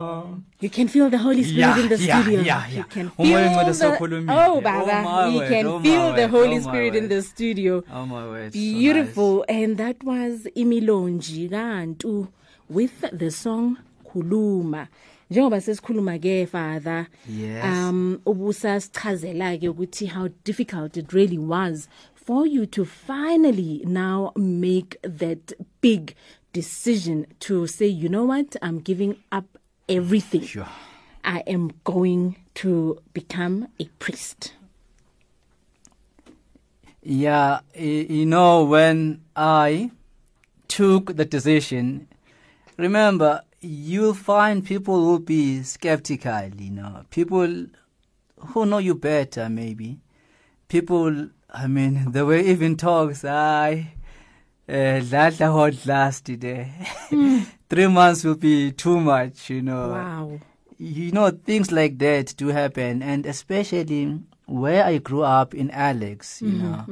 You can feel the Holy Spirit Yeah, in the yeah, studio. yeah, You yeah. can Umoya feel the, oh, Oh, Baba, my we can oh, feel the Holy oh, Spirit in the studio. Oh my word. so Beautiful. And that was Imilonji KaNtu with the song Kuluma. Njengoba sesikhuluma ke father Yes. um ubusasichazela ke ukuthi how difficult it really was for you to finally now make that big decision to say you know what I'm giving up everything Sure. I am going to become a priest Yeah, you know, when I took the decision, remember, you'll find people will be skeptical, you know, people who know you better, maybe. People, I mean, there were even talks, I, uh, that won't last today. Three months will be too much, you know. Wow. You know things like that do happen and especially where i grew up in alex you know.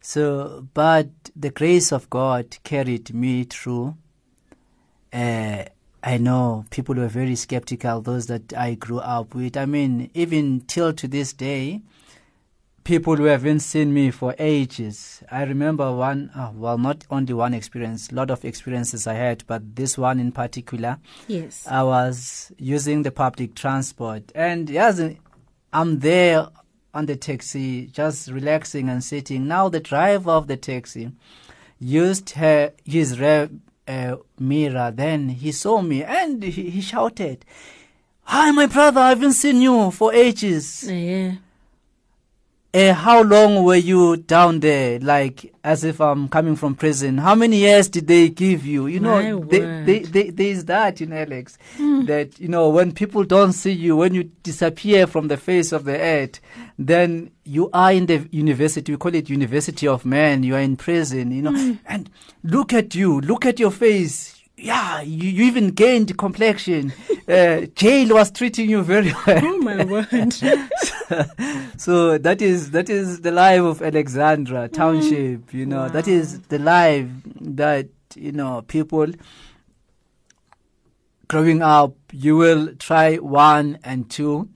so but the grace of god carried me through. Uh, i know people were very skeptical those that i grew up with. I mean even till to this day people who haven't seen me for ages. I remember one, oh, well, not only one experience, a lot of experiences I had, but this one in particular. yes I was using the public transport, and yes, I'm there on the taxi, just relaxing and sitting. Now the driver of the taxi used her his rear uh, mirror. Then he saw me and he, he shouted, "Hi, my brother! I haven't seen you for ages." yeah Uh, how long were you down there? Like as if I'm coming from prison. How many years did they give you? You know, they, they, they, there's that in Alex. That you know, when people don't see you, when you disappear from the face of the earth, then you are in the university. We call it University of Man. You are in prison. You know, and look at you. Look at your face. Yeah, you, you even gained complexion. Uh, jail was treating you very well oh my word so that is that is the life of Alexandra Township. You know that is the life that you know people growing up. You will try one and two,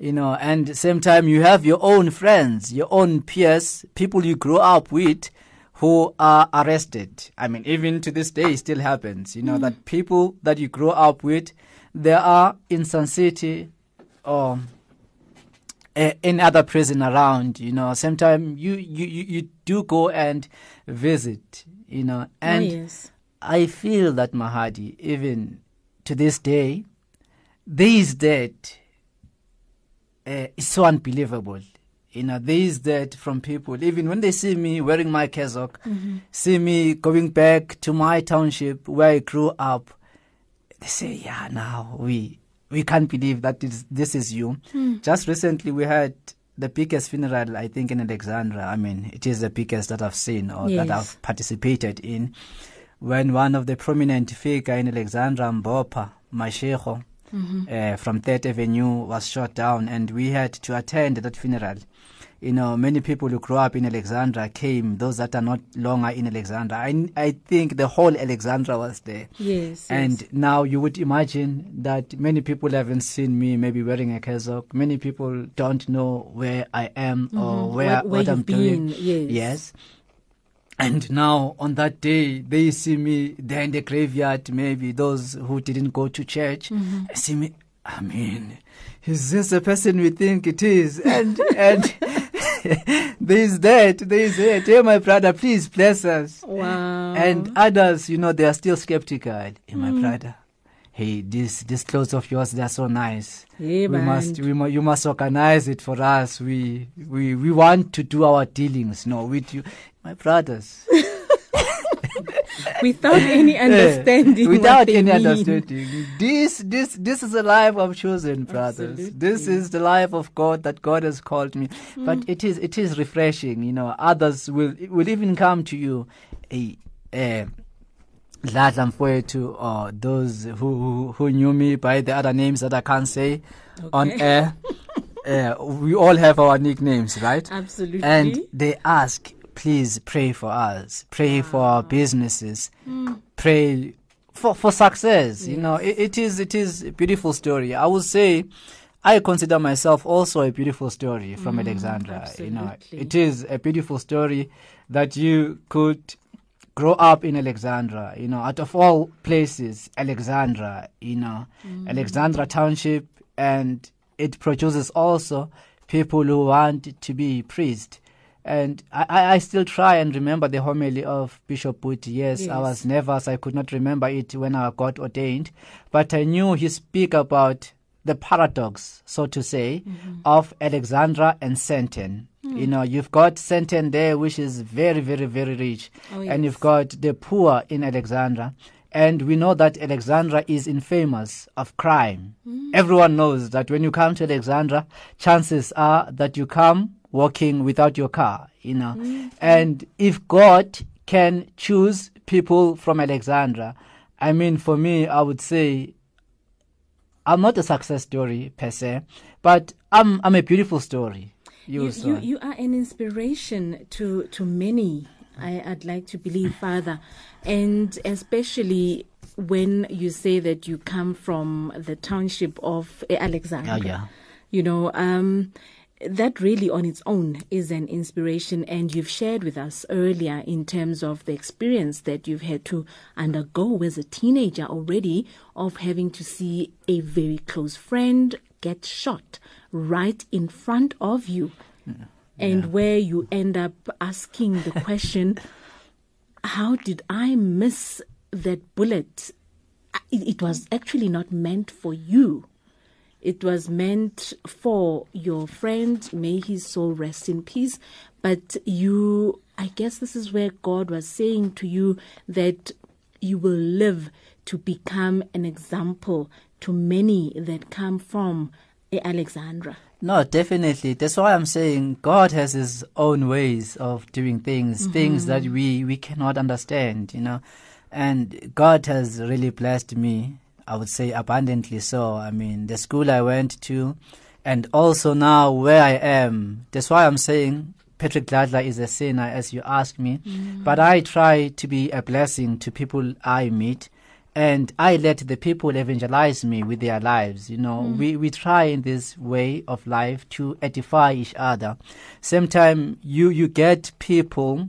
you know, and same time you have your own friends, your own peers, people you grow up with. Who are arrested? I mean, even to this day, it still happens. You know that people that you grow up with, there are in Sun City, or uh, any other prison around you know. Sometimes you, you you you do go and visit you know. And oh, yes. I feel that mahadi even to this day this that uh, is so unbelievable. You know is that from people even when they see me wearing my cassock see me going back to my township where i grew up they say, yeah, now we we can't believe that is, this is you. Just recently, we had the biggest funeral, I think, in Alexandra. I mean, it is the biggest that I've seen or that I've participated in. When one of the prominent figure in Alexandra, Mbopa Mashego, uh, from Third Avenue, was shot down, and we had to attend that funeral. You know, many people who grew up in Alexandra came. Those that are not longer in Alexandra, I, I think the whole Alexandra was there. yes And yes. now you would imagine that many people haven't seen me maybe wearing a cassock. Many people don't know where I am or where, Where- where what I'm you've doing. yes. Yes. And now on that day, they see me there in the graveyard. Maybe those who didn't go to church Mm-hmm. see me. I mean, is this the person we think it is? And and there's that. There's that. Hey, my brother, please bless us wow and others, you know, they are still skeptical. Hey, my mm. brother, hey, this this clothes of yours, they're so nice. Yeah, we must, we mu- you must organize it for us. We we we want to do our dealings, no, with you, my brothers. without any understanding Eh, what without any mean. understanding. This this this is the life I've chosen, brothers. This is the life of God that God has called me. But it is it is refreshing, you know. Others will will even come to you, a uh, Dladla Mfowethu, or those who, who knew me by the other names that I can't say on air. uh, we all have our nicknames, right? Absolutely. And they ask, please pray for us, pray for our businesses, pray for for success. You know, it, it is it is a beautiful story. I would say. I consider myself also a beautiful story from Alexandra. You know, Mm, it is a beautiful story that you could grow up in Alexandra, you know, out of all places, Alexandra, you know, Alexandra Township, and it produces also people who want to be priest. And I, I still try and remember the homily of Bishop Booty. Yes, I was nervous. I could not remember it when I got ordained, but I knew he speak about the paradox, so to say, Mm-hmm. of Alexandra and Sandton. Hmm. You know, you've got Sandton there, which is very, very, very rich, Oh, and you've got the poor in Alexandra. And we know that Alexandra is infamous of crime. Hmm. Everyone knows that when you come to Alexandra, chances are that you come walking without your car, you know. Hmm. And if God can choose people from Alexandra, I mean, for me, I would say I'm not a success story per se, but I'm I'm a beautiful story. You, you, you, are an inspiration to to many. I, I'd like to believe, Father, and especially when you say that you come from the township of eh, Alexandria. Yeah, yeah. You know, um, that really on its own is an inspiration, and you've shared with us earlier in terms of the experience that you've had to undergo as a teenager already of having to see a very close friend get shot right in front of you, and where you end up asking the question, How did I miss that bullet? It, it was actually not meant for you. It was meant for your friend. May his soul rest in peace. But you, I guess this is where God was saying to you that you will live to become an example to many that come from Alexandra. No, definitely. That's why I'm saying God has His own ways of doing things, mm-hmm. things that we we cannot understand, you know. And God has really blessed me. I would say abundantly so. I mean, the school I went to, and also now where I am. That's why I'm saying Patrick Dladla is a sinner, as you ask me. Mm. But I try to be a blessing to people I meet and I let the people evangelize me with their lives. You know, mm. we, we try in this way of life to edify each other. Same time, you, you get people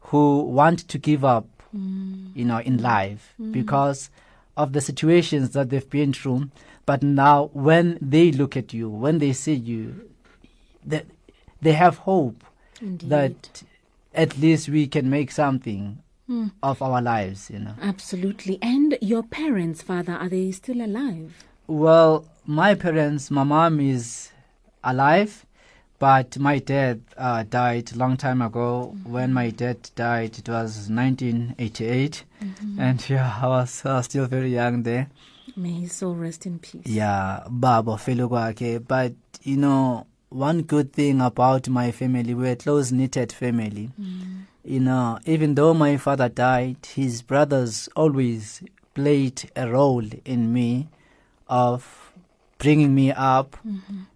who want to give up, mm. you know, in life because of the situations that they've been through. But now, when they look at you, when they see you, they, they have hope that at least we can make something hmm. of our lives, you know. Absolutely. And your parents, Father, are they still alive? Well, my parents, my mom is alive, but my dad uh, died a long time ago. When my dad died, it was 1988, and yeah, I was uh, still very young there. May his soul rest in peace. Yeah, baba kwakhe. But you know, one good thing about my family, we're a close knitted family. You know, even though my father died, his brothers always played a role in me of bringing me up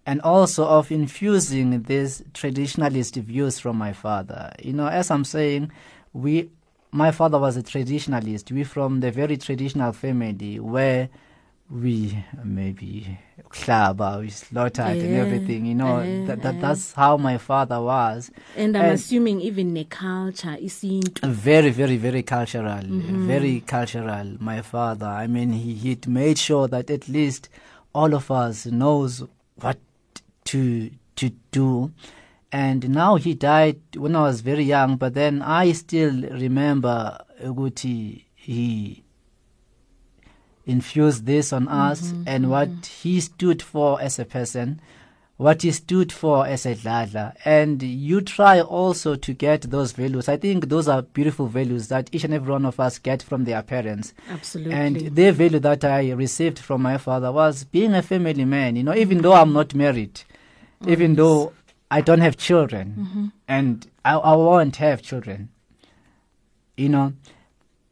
and also of infusing these traditionalist views from my father. You know, as I'm saying, we my father was a traditionalist. We from the very traditional family where we maybe klaba, we slaughtered and everything. You know, eh, that, that that's how my father was. And I'm And- assuming even the culture is Very, very, very cultural. Very cultural. My father. I mean, he he made sure that at least all of us knows what to to do. And now he died when I was very young, but then I still remember Uguti. He infused this on us mm-hmm. and what mm-hmm. he stood for as a person what he stood for as a Dladla. And you try also to get those values. I think those are beautiful values that each and every one of us get from their parents. absolutely. And the value that I received from my father was being a family man. You know, even though I'm not married, oh, even though I don't have children, mm-hmm. and I, I won't have children, you know,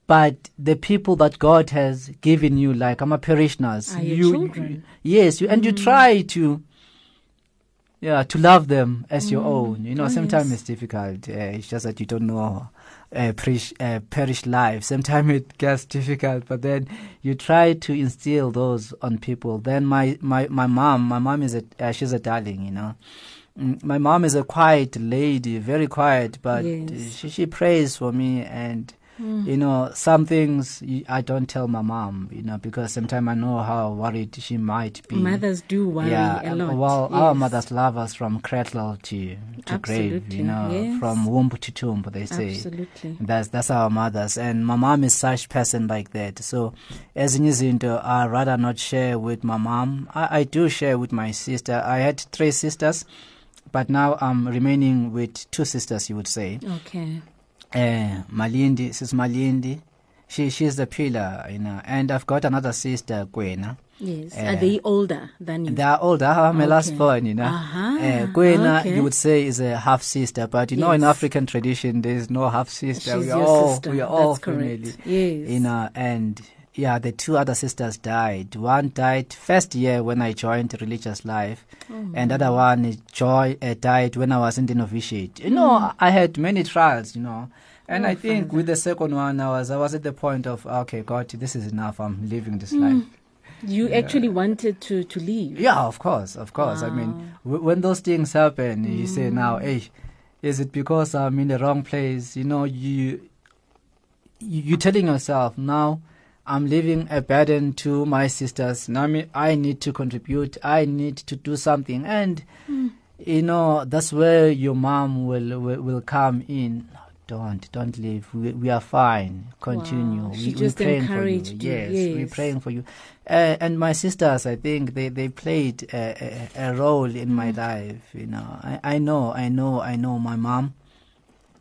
but the people that God has given you, like I'm a parishioners, Are you, children. yes, you, and you mm. try to yeah, to love them as your own. You know, Oh, sometimes yes. it's difficult. Uh, it's just that you don't know uh, perish, uh, perish life. Sometimes it gets difficult, but then you try to instill those on people. Then my my my mom, my mom is a uh, she's a darling. You know. Mm, My mom is a quiet lady, very quiet, but Yes. she, she prays for me and Mm. you know some things I don't tell my mom you know because sometimes i know how worried she might be Mothers do worry yeah a lot. well our mothers love us from cradle to to grave Absolutely, you know yes. from womb to tomb they say Absolutely. that's that's our mothers and my mom is such person like that so as ezinye izinto i rather not share with my mom I, I do share with my sister i had three sisters but now i'm remaining with two sisters you would say Okay. Uh, Malindi, sis Malindi. She she's the pillar, you know. And I've got another sister, Gwena. Yes. Uh, Are they older than you? They are older. I'm my last Okay. born, you know. Uh-huh. Uh, Gwena, Okay. you would say, is a half sister, but you know, in African tradition, there is no half sister. She's we are all sister. we are all That's family, correct. Yes. you know. And yeah, the two other sisters died. One died first year when I joined religious life, Oh, and other one joy uh, died when I was in the novitiate. You know, I had many trials, you know. And. Oh, I think Father. with the second one, I was I was at the point of okay, God, this is enough. I'm living this Hmm. life. You actually wanted to to leave. Yeah, of course, of course. I mean, w- when those things happen, you say now, hey, is it because I'm in the wrong place? You know, you you you telling yourself now. I'm leaving a burden to my sisters. I need to contribute. I need to do something, and you know that's where your mom will will, will come in. Don't don't leave. We, we are fine. Continue. Wow. We, just praying for you. you. Yes, we're praying for you. Uh, and my sisters, I think they, they played a, a, a role in Mm. my life. You know, I, I know, I know, I know. My mom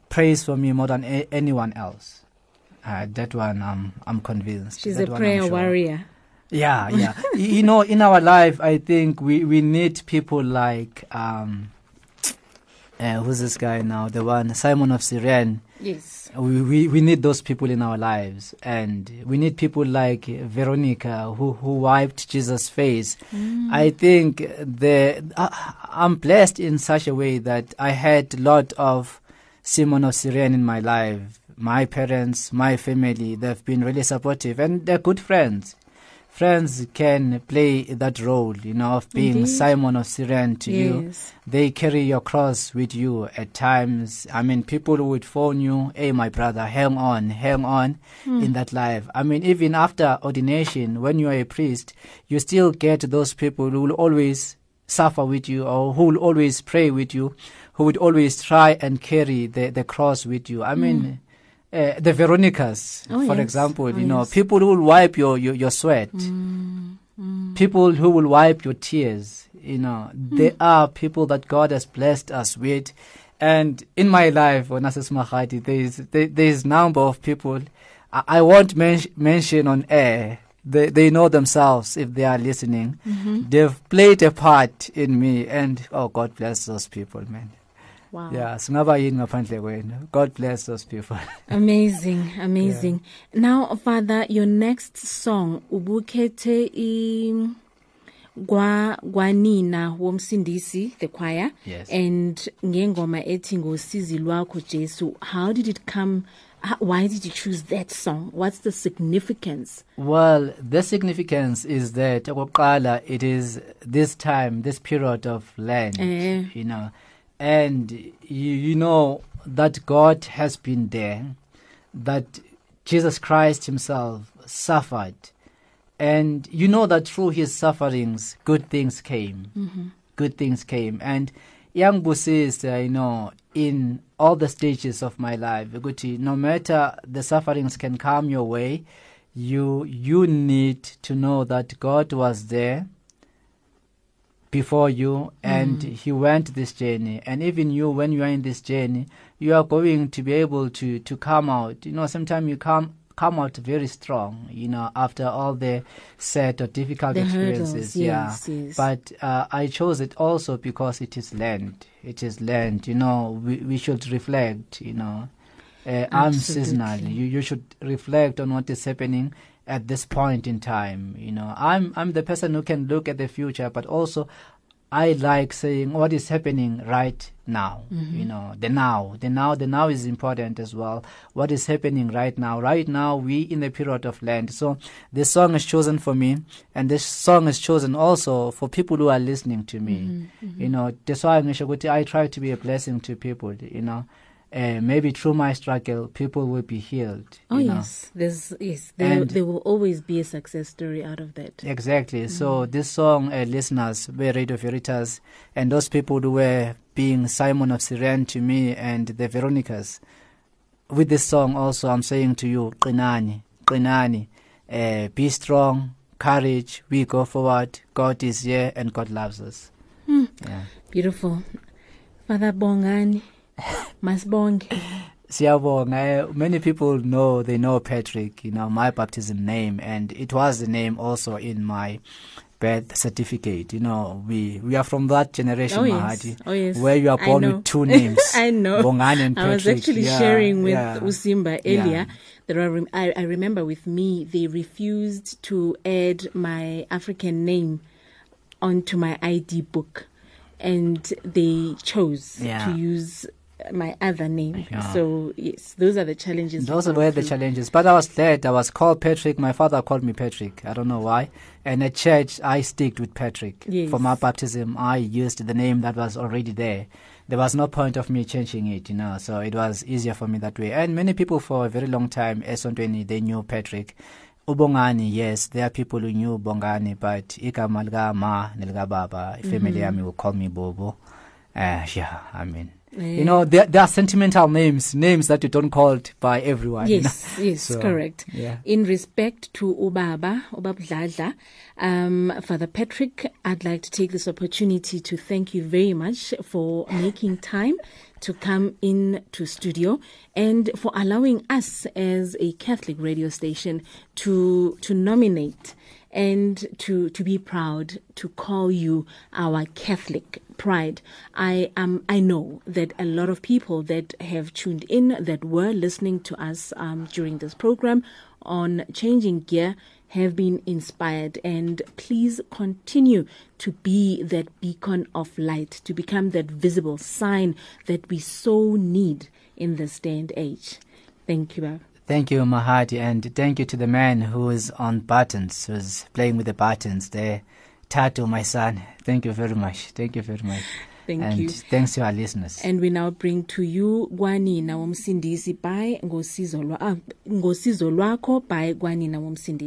prays for me more than a, anyone else. Uh, that one, I'm I'm convinced. She's That a one prayer sure. warrior. Yeah, yeah. You know, in our life, I think we, we need people like um, uh, who's this guy now? The one Simon of Cyrene. Yes. We, we we need those people in our lives, and we need people like Veronica who who wiped Jesus' face. I think the I, I'm blessed in such a way that I had a lot of Simon of Cyrene in my life. My parents, my family, they've been really supportive, and they're good friends. Friends can play that role, you know, of being Indeed. Simon of Cyrene to you they carry your cross with you at times. I mean, people would phone you, hey, my brother, hang on, hang on hmm. in that life. I mean, even after ordination, when you are a priest, you still get those people who will always suffer with you or who will always pray with you, who would always try and carry the, the cross with you. I mean, hmm. Uh, the Veronicas, Oh, for yes. example, Oh, you know, yes. people who will wipe your, your, your sweat mm, mm. people who will wipe your tears. You know, they hmm. are people that God has blessed us with. And in my life, when I say Mahadi, there is there, there is number of people I, I won't men- mention on air. They they know themselves if they are listening. Mm-hmm. They've played a part in me, and oh, God bless those people, man. Wow. Yeah, singaba yini ngaphandle kwenu. God bless those people. Amazing, amazing. Now, Father, your next song ubukhethe i gwa gwanina womsindisi the choir Yes. and ngengoma ethi ngosizi lwakho Jesu how did it come why did you choose that song what's the significance Well, the significance is that okokuqala, it is this time, this period of Lent, Eh. you know, and you, you know that God has been there, that Jesus Christ Himself suffered, and you know that through His sufferings, good things came. Mm-hmm. Good things came, and young Busista, you know, in all the stages of my life, ukuthi no matter the sufferings can come your way, you you need to know that God was there before you and he went this journey. And even you when you are in this journey you are going to be able to to come out. You know sometimes you come come out very strong you know after all the set or difficult The hurdles, experiences yes, yeah. yes. but uh, i chose it also because it is Lent it is Lent you know we, we should reflect you know. Uh, I'm seasonal. You you should reflect on what is happening at this point in time. You know, I'm I'm the person who can look at the future, but also I like saying what is happening right now. Mm-hmm. You know, the now, the now, the now is important as well. What is happening right now? Right now, we in the period of Lent. So this song is chosen for me, and this song is chosen also for people who are listening to me. Mm-hmm, You know, that's why I try to be a blessing to people. You know, uh, maybe through my struggle, people will be healed. Oh you know. yes, there's yes there And- there will always be a success story out of that. Exactly. So this song, uh, listeners, were Radio Veritas, and those people who were being Simon of Cyrene to me and the Veronicas. With this song, also, I'm saying to you, Qinani, Qinani, uh, be strong, courage. We go forward. God is here, and God loves us. Yeah. Beautiful, Father Bongani, Masbong. Siyabonga. Uh, Many people know they know Patrick, you know, my baptism name, and it was the name also in my birth certificate. You know, we we are from that generation, Oh yes, Mahadi, oh yes, where you are born with two names. I know. Bongani and Patrick. I was actually Yeah, sharing with yeah. Usimba earlier. Yeah. That I, I, I remember with me, they refused to add my African name onto my ID book, and they chose Yeah. to use my other name. Yeah. So yes, those are the challenges. Those were the through. challenges. But I was glad. I was called Patrick. My father called me Patrick. I don't know why. And at church, I sticked with Patrick. Yes. For my baptism, I used the name that was already there. There was no point of me changing it, you know. So it was easier for me that way. And many people for a very long time, Esontweni, they knew Patrick. Ubongani, yes, there are people who knew Bongani, but igama lika ma nelika baba, family yami will call me Bobo. Uh, yeah, I mean, you know, there, there are sentimental names, names that you don't called by everyone. Yes, yes, So, correct. yeah. In respect to Ubaba, Ubabdladla, um, Father Patrick, I'd like to take this opportunity to thank you very much for making time to come in to studio and for allowing us as a Catholic radio station to to nominate and to to be proud to call you our Catholic pride. I um I know that a lot of people that have tuned in that were listening to us um, during this program on changing gear have been inspired and please continue to be that beacon of light to become that visible sign that we so need in this day and age thank you. Thank you, Mahadi, and thank you to the man who is on buttons, who's playing with the buttons there. Tato, my son, thank you very much. Thank you very much. Thank and you. thanks to our listeners. and we now bring to you kwanina womsindisi by ngosizo lwa- ngosizo lwakho by kwanina womsindisi